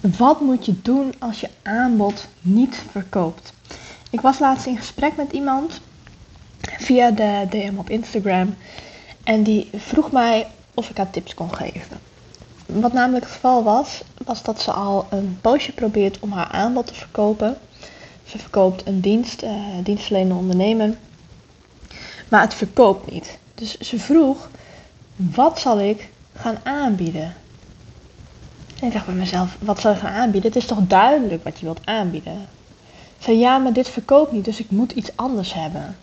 Wat moet je doen als je aanbod niet verkoopt? Ik was laatst in gesprek met iemand via de DM op Instagram en die vroeg mij of ik haar tips kon geven. Wat namelijk het geval was, was dat ze al een poosje probeert om haar aanbod te verkopen. Ze verkoopt een dienst, uh, dienstverlenende ondernemer, maar het verkoopt niet. Dus ze vroeg, wat zal ik gaan aanbieden? En ik dacht bij mezelf, wat zal je gaan aanbieden? Het is toch duidelijk wat je wilt aanbieden? Ik zei, ja, maar dit verkoopt niet, dus ik moet iets anders hebben.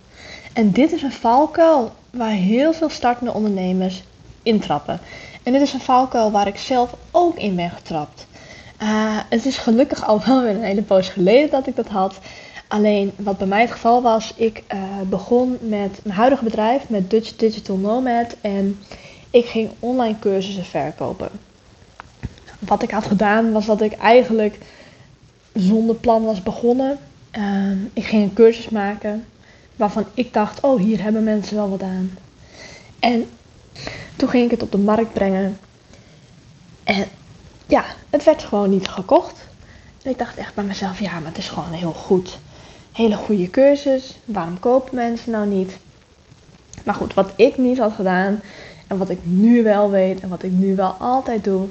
En dit is een valkuil waar heel veel startende ondernemers intrappen. En dit is een valkuil waar ik zelf ook in ben getrapt. Uh, het is gelukkig al wel weer een hele poos geleden dat ik dat had. Alleen wat bij mij het geval was, ik uh, begon met mijn huidige bedrijf, met Dutch Digital Nomad. En ik ging online cursussen verkopen wat ik had gedaan was dat ik eigenlijk zonder plan was begonnen. Ehm, ik ging een cursus maken waarvan ik dacht, oh hier hebben mensen wel wat aan. En toen ging ik het op de markt brengen. En ja, het werd gewoon niet gekocht. En ik dacht echt bij mezelf, ja, maar het is gewoon heel goed. Hele goede cursus. Waarom kopen mensen nou niet? Maar goed, wat ik niet had gedaan en wat ik nu wel weet en wat ik nu wel altijd doe,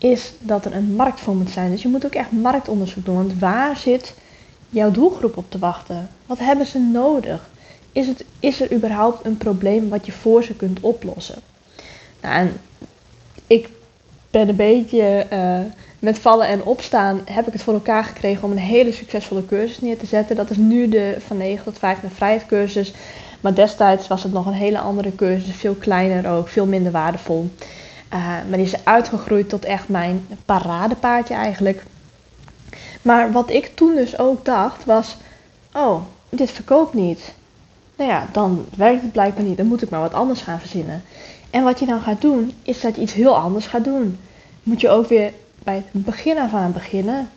is dat er een markt voor moet zijn. Dus je moet ook echt marktonderzoek doen. Want waar zit jouw doelgroep op te wachten? Wat hebben ze nodig? Is, het, is er überhaupt een probleem wat je voor ze kunt oplossen? Nou, en ik ben een beetje uh, met vallen en opstaan heb ik het voor elkaar gekregen om een hele succesvolle cursus neer te zetten. Dat is nu de van 9 tot 5 naar vrijheid cursus. Maar destijds was het nog een hele andere cursus, veel kleiner ook, veel minder waardevol. Uh, maar die is uitgegroeid tot echt mijn paradepaardje eigenlijk. Maar wat ik toen dus ook dacht was: oh, dit verkoopt niet. Nou ja, dan werkt het blijkbaar niet. Dan moet ik maar wat anders gaan verzinnen. En wat je dan gaat doen, is dat je iets heel anders gaat doen. Moet je ook weer bij het begin af aan beginnen.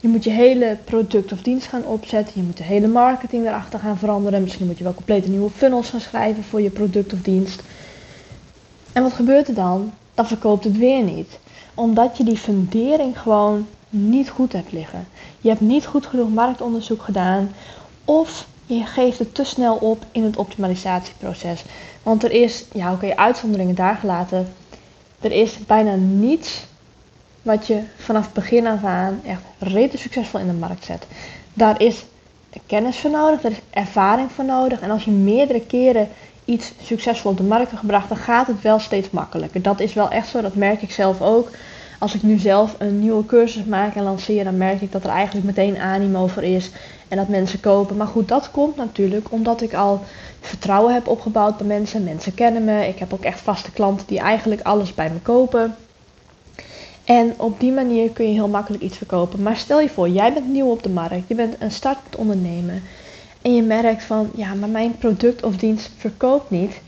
Je moet je hele product of dienst gaan opzetten. Je moet de hele marketing erachter gaan veranderen. Misschien moet je wel complete nieuwe funnels gaan schrijven voor je product of dienst. En wat gebeurt er dan? Dan verkoopt het weer niet. Omdat je die fundering gewoon niet goed hebt liggen. Je hebt niet goed genoeg marktonderzoek gedaan. Of je geeft het te snel op in het optimalisatieproces. Want er is, ja oké, uitzonderingen daar gelaten. Er is bijna niets wat je vanaf begin af aan echt redelijk succesvol in de markt zet. Daar is kennis voor nodig, er is ervaring voor nodig. En als je meerdere keren iets succesvol op de markt gebracht, dan gaat het wel steeds makkelijker. Dat is wel echt zo, dat merk ik zelf ook. Als ik nu zelf een nieuwe cursus maak en lanceer, dan merk ik dat er eigenlijk meteen animo voor is en dat mensen kopen. Maar goed, dat komt natuurlijk omdat ik al vertrouwen heb opgebouwd bij mensen. Mensen kennen me. Ik heb ook echt vaste klanten die eigenlijk alles bij me kopen. En op die manier kun je heel makkelijk iets verkopen. Maar stel je voor, jij bent nieuw op de markt. Je bent een startend ondernemer en je merkt van ja, maar mijn product of dienst verkoopt niet,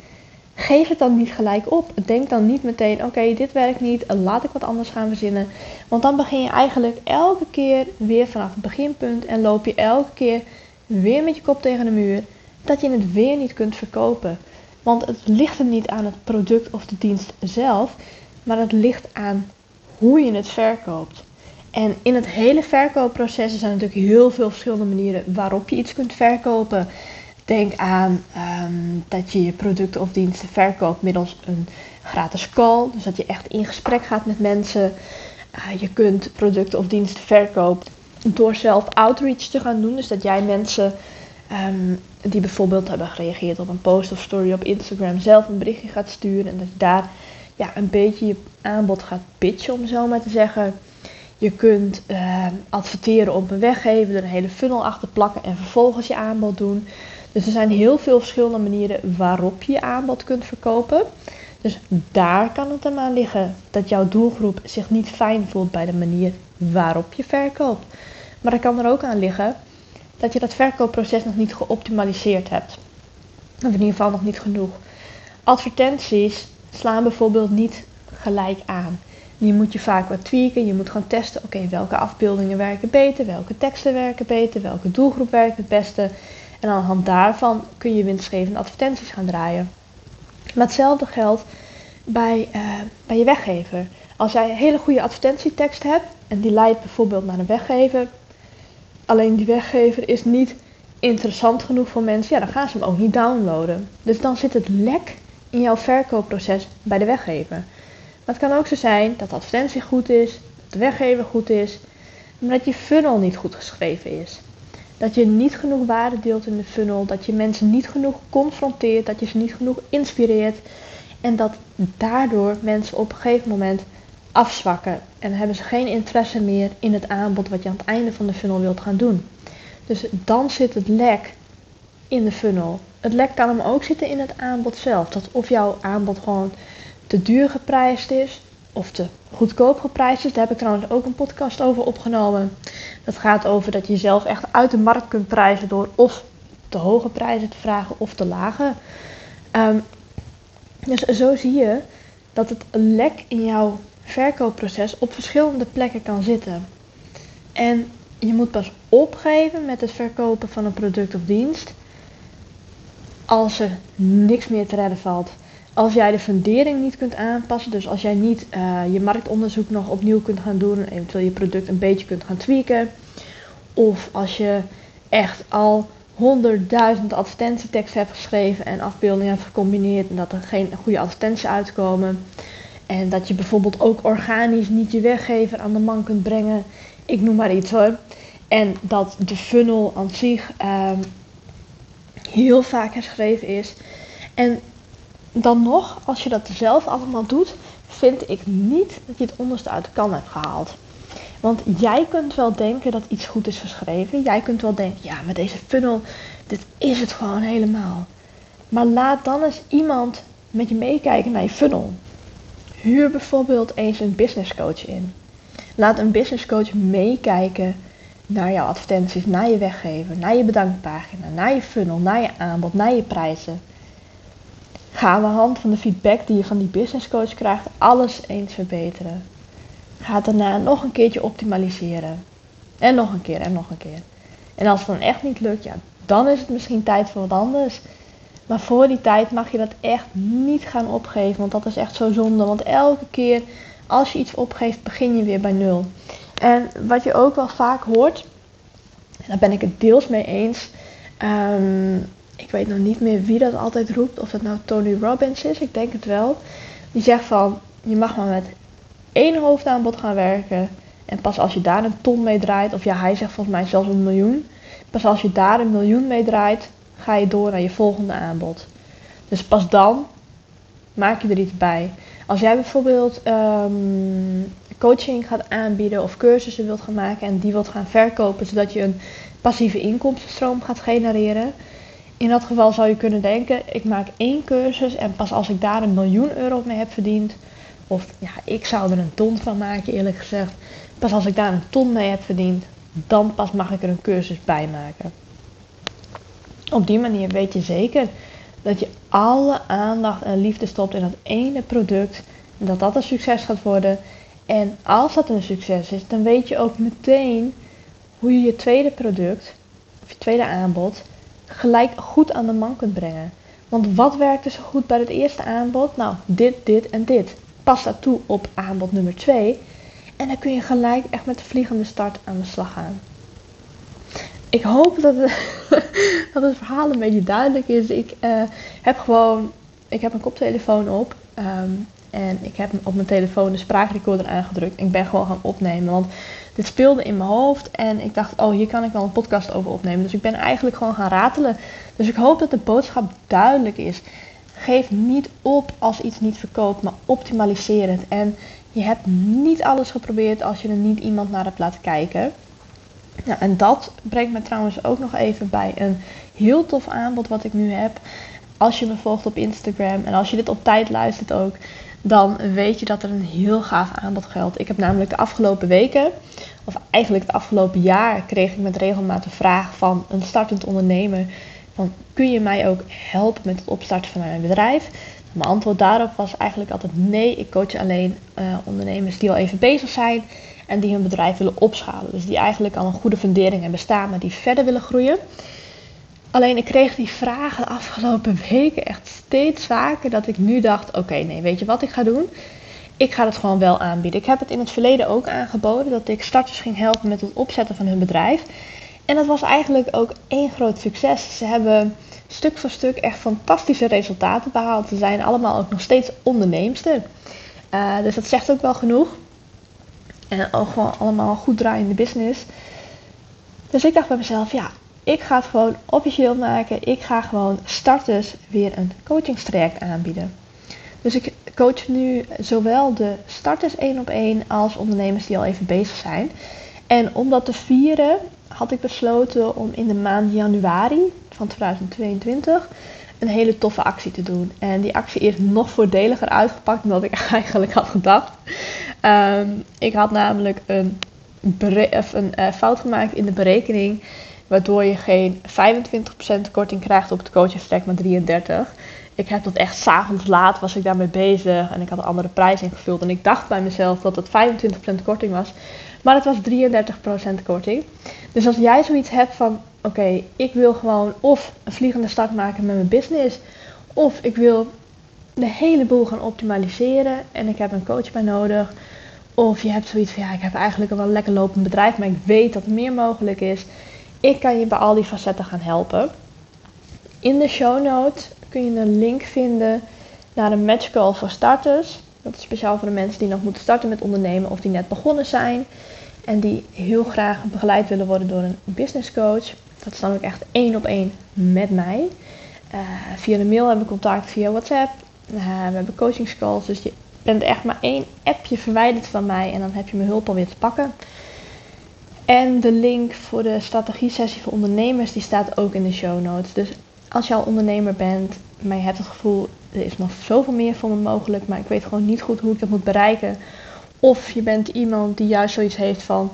geef het dan niet gelijk op. Denk dan niet meteen, oké, dit werkt niet, laat ik wat anders gaan verzinnen. Want dan begin je eigenlijk elke keer weer vanaf het beginpunt en loop je elke keer weer met je kop tegen de muur dat je het weer niet kunt verkopen. Want het ligt er niet aan het product of de dienst zelf, maar het ligt aan hoe je het verkoopt. En in het hele verkoopproces zijn natuurlijk heel veel verschillende manieren waarop je iets kunt verkopen. Denk aan ehm, dat je je producten of diensten verkoopt middels een gratis call. Dus dat je echt in gesprek gaat met mensen. Uh, je kunt producten of diensten verkopen door zelf outreach te gaan doen. Dus dat jij mensen ehm, die bijvoorbeeld hebben gereageerd op een post of story op Instagram zelf een berichtje gaat sturen. En dat je daar ja, een beetje je aanbod gaat pitchen, om zo maar te zeggen. Je kunt uh, adverteren op een weggever, er een hele funnel achter plakken en vervolgens je aanbod doen. Dus er zijn heel veel verschillende manieren waarop je je aanbod kunt verkopen. Dus daar kan het hem aan liggen dat jouw doelgroep zich niet fijn voelt bij de manier waarop je verkoopt. Maar het kan er ook aan liggen dat je dat verkoopproces nog niet geoptimaliseerd hebt. Of in ieder geval nog niet genoeg. Advertenties slaan bijvoorbeeld niet gelijk aan. Die moet je vaak wat tweaken. Je moet gaan testen, oké, welke afbeeldingen werken beter, welke teksten werken beter, welke doelgroep werkt het beste. En aan de hand daarvan kun je winstgevende advertenties gaan draaien. Maar hetzelfde geldt bij, uh, bij je weggever. Als jij een hele goede advertentietekst hebt, en die leidt bijvoorbeeld naar een weggever. Alleen die weggever is niet interessant genoeg voor mensen, ja, dan gaan ze hem ook niet downloaden. Dus dan zit het lek in jouw verkoopproces bij de weggever. Maar het kan ook zo zijn dat de advertentie goed is, dat de weggever goed is, maar dat je funnel niet goed geschreven is. Dat je niet genoeg waarde deelt in de funnel, dat je mensen niet genoeg confronteert, dat je ze niet genoeg inspireert. En dat daardoor mensen op een gegeven moment afzwakken. En hebben ze geen interesse meer in het aanbod wat je aan het einde van de funnel wilt gaan doen. Dus dan zit het lek in de funnel. Het lek kan hem ook zitten in het aanbod zelf. Dat of jouw aanbod gewoon te duur geprijsd is of te goedkoop geprijsd is. Daar heb ik trouwens ook een podcast over opgenomen. Dat gaat over dat je jezelf echt uit de markt kunt prijzen door of te hoge prijzen te vragen of te lage. Um, dus zo zie je dat het lek in jouw verkoopproces op verschillende plekken kan zitten. En je moet pas opgeven met het verkopen van een product of dienst als er niks meer te redden valt. Als jij de fundering niet kunt aanpassen, dus als jij niet uh, je marktonderzoek nog opnieuw kunt gaan doen, eventueel je product een beetje kunt gaan tweaken, of als je echt al honderdduizend advertentieteksten hebt geschreven en afbeeldingen hebt gecombineerd en dat er geen goede advertenties uitkomen. En dat je bijvoorbeeld ook organisch niet je weggever aan de man kunt brengen. Ik noem maar iets hoor. En dat de funnel aan zich um, heel vaak herschreven is. En dan nog, als je dat zelf allemaal doet, vind ik niet dat je het onderste uit de kan hebt gehaald. Want jij kunt wel denken dat iets goed is geschreven. Jij kunt wel denken, ja, maar deze funnel, dit is het gewoon helemaal. Maar laat dan eens iemand met je meekijken naar je funnel. Huur bijvoorbeeld eens een business coach in. Laat een business coach meekijken naar jouw advertenties, naar je weggever, naar je bedankpagina, naar je funnel, naar je aanbod, naar je prijzen. Ga aan de hand van de feedback die je van die business coach krijgt, alles eens verbeteren. Ga daarna nog een keertje optimaliseren. En nog een keer en nog een keer. En als het dan echt niet lukt, ja, dan is het misschien tijd voor wat anders. Maar voor die tijd mag je dat echt niet gaan opgeven. Want dat is echt zo zonde. Want elke keer als je iets opgeeft, begin je weer bij nul. En wat je ook wel vaak hoort, daar ben ik het deels mee eens. Um, ik weet nog niet meer wie dat altijd roept. Of dat nou Tony Robbins is, ik denk het wel. Die zegt van, je mag maar met één hoofdaanbod gaan werken. En pas als je daar een ton mee draait, of ja, hij zegt volgens mij zelfs een miljoen. Pas als je daar een miljoen mee draait, ga je door naar je volgende aanbod. Dus pas dan maak je er iets bij. Als jij bijvoorbeeld um, coaching gaat aanbieden of cursussen wilt gaan maken en die wilt gaan verkopen, zodat je een passieve inkomstenstroom gaat genereren. In dat geval zou je kunnen denken: ik maak één cursus en pas als ik daar een miljoen euro mee heb verdiend, of ja, ik zou er een ton van maken, eerlijk gezegd. Pas als ik daar een ton mee heb verdiend, dan pas mag ik er een cursus bij maken. Op die manier weet je zeker dat je alle aandacht en liefde stopt in dat ene product. En dat dat een succes gaat worden. En als dat een succes is, dan weet je ook meteen hoe je je tweede product, of je tweede aanbod, gelijk goed aan de man kunt brengen. Want wat werkte zo goed bij het eerste aanbod? Nou, dit, dit en dit. Pas dat toe op aanbod nummer 2. En dan kun je gelijk echt met de vliegende start aan de slag gaan. Ik hoop dat het, dat het verhaal een beetje duidelijk is. Ik uh, heb gewoon, ik heb een koptelefoon op. Um, en ik heb op mijn telefoon de spraakrecorder aangedrukt. Ik ben gewoon gaan opnemen. Want dit speelde in mijn hoofd. En ik dacht, oh, hier kan ik wel een podcast over opnemen. Dus ik ben eigenlijk gewoon gaan ratelen. Dus ik hoop dat de boodschap duidelijk is. Geef niet op als iets niet verkoopt, maar optimaliseer het. En je hebt niet alles geprobeerd als je er niet iemand naar hebt laten kijken. Ja, en dat brengt me trouwens ook nog even bij een heel tof aanbod wat ik nu heb. Als je me volgt op Instagram en als je dit op tijd luistert ook, dan weet je dat er een heel gaaf aanbod geldt. Ik heb namelijk de afgelopen weken, of eigenlijk het afgelopen jaar, kreeg ik met regelmaat de vraag van een startend ondernemer: van, kun je mij ook helpen met het opstarten van mijn bedrijf? Mijn antwoord daarop was eigenlijk altijd nee. Ik coach alleen uh, ondernemers die al even bezig zijn en die hun bedrijf willen opschalen. Dus die eigenlijk al een goede fundering hebben staan, maar die verder willen groeien. Alleen ik kreeg die vragen de afgelopen weken echt steeds vaker dat ik nu dacht: oké, nee, weet je wat ik ga doen? Ik ga het gewoon wel aanbieden. Ik heb het in het verleden ook aangeboden dat ik starters ging helpen met het opzetten van hun bedrijf. En dat was eigenlijk ook één groot succes. Ze hebben stuk voor stuk echt fantastische resultaten behaald. Ze zijn allemaal ook nog steeds onderneemster. Uh, dus dat zegt ook wel genoeg. En ook gewoon allemaal goed draaiende business. Dus ik dacht bij mezelf, ja, ik ga het gewoon officieel maken. Ik ga gewoon starters weer een coachingstraject aanbieden. Dus ik coach nu zowel de starters één op één als ondernemers die al even bezig zijn. En om dat te vieren had ik besloten om in de maand januari van 2022 een hele toffe actie te doen. En die actie is nog voordeliger uitgepakt dan ik eigenlijk had gedacht. Ehm, ik had namelijk een, een uh, fout gemaakt in de berekening, waardoor je geen 25% korting krijgt op het coachingstrek, maar 33. Ik heb tot echt s'avonds laat was ik daarmee bezig en ik had een andere prijs ingevuld. En ik dacht bij mezelf dat het 25% korting was. Maar het was 33% korting. Dus als jij zoiets hebt van: oké, ik wil gewoon of een vliegende start maken met mijn business, of ik wil de hele boel gaan optimaliseren en ik heb een coach bij nodig. Of je hebt zoiets van: ja, ik heb eigenlijk wel lekker lopend bedrijf, maar ik weet dat er meer mogelijk is. Ik kan je bij al die facetten gaan helpen. In de show notes kun je een link vinden naar een matchcall voor starters. Dat is speciaal voor de mensen die nog moeten starten met ondernemen of die net begonnen zijn. En die heel graag begeleid willen worden door een business coach. Dat is dan ook echt één op één met mij. Uh, via de mail hebben we contact, via WhatsApp. Uh, we hebben coachingscalls. Dus je bent echt maar één appje verwijderd van mij. En dan heb je mijn hulp alweer te pakken. En de link voor de strategie sessie voor ondernemers, die staat ook in de show notes. Dus als je al ondernemer bent, maar je hebt het gevoel, er is nog zoveel meer voor me mogelijk, maar ik weet gewoon niet goed hoe ik dat moet bereiken. Of je bent iemand die juist zoiets heeft van,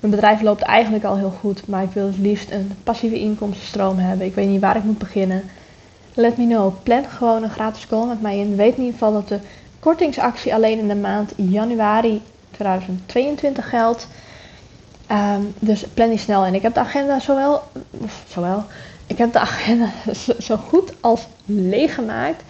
mijn bedrijf loopt eigenlijk al heel goed, maar ik wil het liefst een passieve inkomstenstroom hebben. Ik weet niet waar ik moet beginnen. Let me know. Plan gewoon een gratis call met mij in. Weet in ieder geval dat de kortingsactie alleen in de maand januari 2022 geldt. Um, dus plan die snel in. Ik heb de agenda zowel, zowel ik heb de agenda zo goed als leeg gemaakt.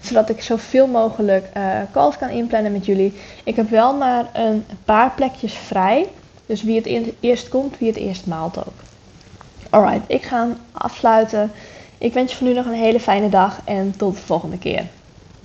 Zodat ik zoveel mogelijk uh, calls kan inplannen met jullie. Ik heb wel maar een paar plekjes vrij. Dus wie het eerst komt, wie het eerst maalt ook. Alright, ik ga afsluiten. Ik wens je voor nu nog een hele fijne dag en tot de volgende keer.